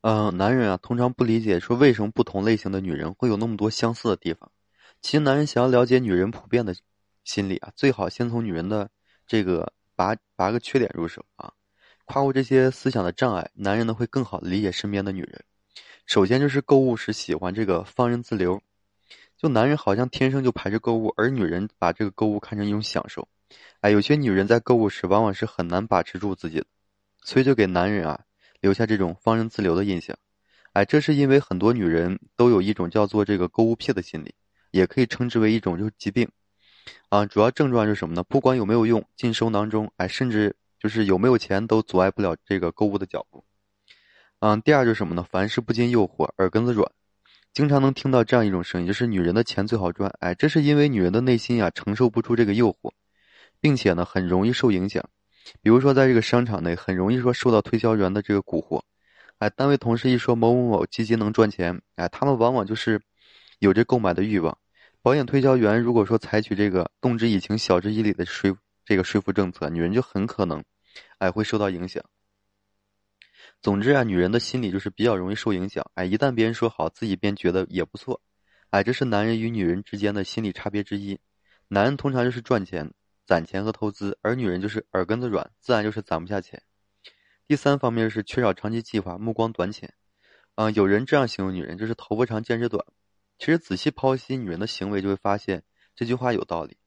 呃，男人啊，通常不理解说为什么不同类型的女人会有那么多相似的地方。其实，男人想要了解女人普遍的心理啊，最好先从女人的这个拔拔个缺点入手啊，跨过这些思想的障碍，男人呢会更好的理解身边的女人。首先就是购物时喜欢这个放任自流，就男人好像天生就排斥购物，而女人把这个购物看成一种享受。哎，有些女人在购物时往往是很难把持住自己的，所以就给男人啊。留下这种放任自流的印象，哎，这是因为很多女人都有一种叫做这个购物癖的心理，也可以称之为一种就是疾病，啊，主要症状是什么呢？不管有没有用，进收囊中，哎，甚至就是有没有钱都阻碍不了这个购物的脚步。嗯，第二就是什么呢？凡事不禁诱惑，耳根子软，经常能听到这样一种声音，就是女人的钱最好赚，哎，这是因为女人的内心啊承受不住这个诱惑，并且呢很容易受影响。比如说，在这个商场内，很容易说受到推销员的这个蛊惑，哎，单位同事一说某某某基金能赚钱，哎，他们往往就是有着购买的欲望。保险推销员如果说采取这个动之以情、晓之以理的说这个说服政策，女人就很可能，哎，会受到影响。总之啊，女人的心理就是比较容易受影响，哎，一旦别人说好，自己便觉得也不错，哎，这是男人与女人之间的心理差别之一。男人通常就是赚钱。攒钱和投资，而女人就是耳根子软，自然就是攒不下钱。第三方面是缺少长期计划，目光短浅。啊，有人这样形容女人，就是头发长见识短。其实仔细剖析女人的行为，就会发现这句话有道理。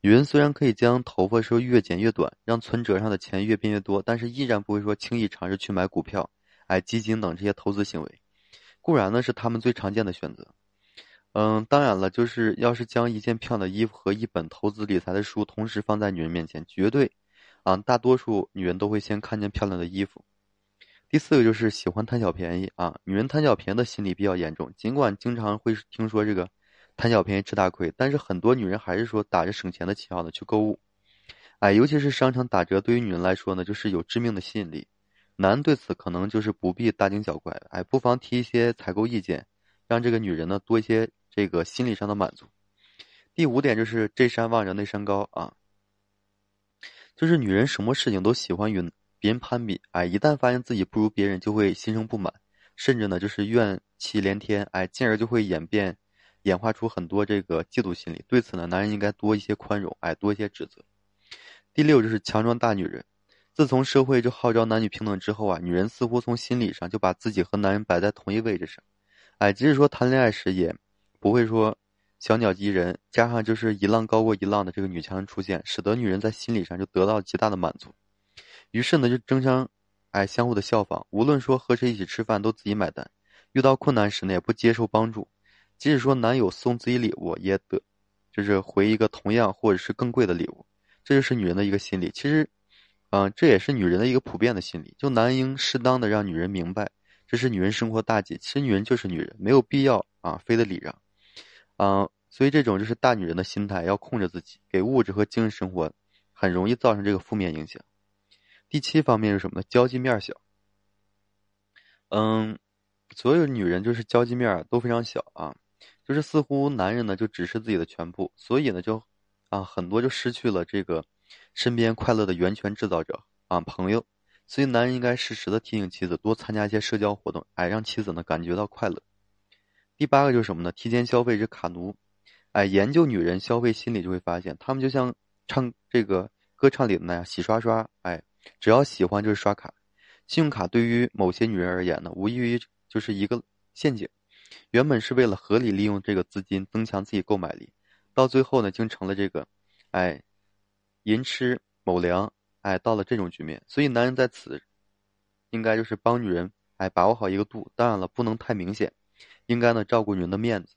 女人虽然可以将头发说越剪越短，让存折上的钱越变越多，但是依然不会说轻易尝试去买股票、哎基金等这些投资行为。固然呢是他们最常见的选择。嗯，当然了，就是要是将一件漂亮的衣服和一本投资理财的书同时放在女人面前，绝对，啊，大多数女人都会先看见漂亮的衣服。第四个就是喜欢贪小便宜啊，女人贪小便宜的心理比较严重。尽管经常会听说这个贪小便宜吃大亏，但是很多女人还是说打着省钱的旗号呢去购物。哎，尤其是商场打折，对于女人来说呢，就是有致命的吸引力。男对此可能就是不必大惊小怪，哎，不妨提一些采购意见，让这个女人呢多一些。这个心理上的满足。第五点就是这山望着那山高啊，就是女人什么事情都喜欢与别人攀比，哎，一旦发现自己不如别人，就会心生不满，甚至呢就是怨气连天，哎，进而就会演变演化出很多这个嫉妒心理。对此呢，男人应该多一些宽容，哎，多一些指责。第六就是强壮大女人。自从社会就号召男女平等之后啊，女人似乎从心理上就把自己和男人摆在同一位置上，哎，即使说谈恋爱时也。不会说小鸟依人，加上就是一浪高过一浪的这个女强人出现，使得女人在心理上就得到极大的满足。于是呢，就争相哎相互的效仿，无论说和谁一起吃饭都自己买单，遇到困难时呢也不接受帮助，即使说男友送自己礼物也得就是回一个同样或者是更贵的礼物。这就是女人的一个心理。其实，嗯，这也是女人的一个普遍的心理。就男应适当的让女人明白，这是女人生活大忌。其实女人就是女人，没有必要啊非得礼让。嗯，所以这种就是大女人的心态，要控制自己，给物质和精神生活很容易造成这个负面影响。第七方面是什么呢？交际面小。嗯，所有女人就是交际面都非常小啊，就是似乎男人呢就只是自己的全部，所以呢就啊很多就失去了这个身边快乐的源泉制造者啊朋友。所以男人应该适时的提醒妻子多参加一些社交活动，哎，让妻子呢感觉到快乐。第八个就是什么呢？提前消费是卡奴，哎，研究女人消费心理就会发现，他们就像唱这个歌唱里的那样，洗刷刷，哎，只要喜欢就是刷卡。信用卡对于某些女人而言呢，无异于就是一个陷阱。原本是为了合理利用这个资金增强自己购买力，到最后呢，竟成了这个，哎，寅吃卯粮，哎，到了这种局面。所以男人在此应该就是帮女人，哎，把握好一个度。当然了，不能太明显。应该呢，照顾女人的面子。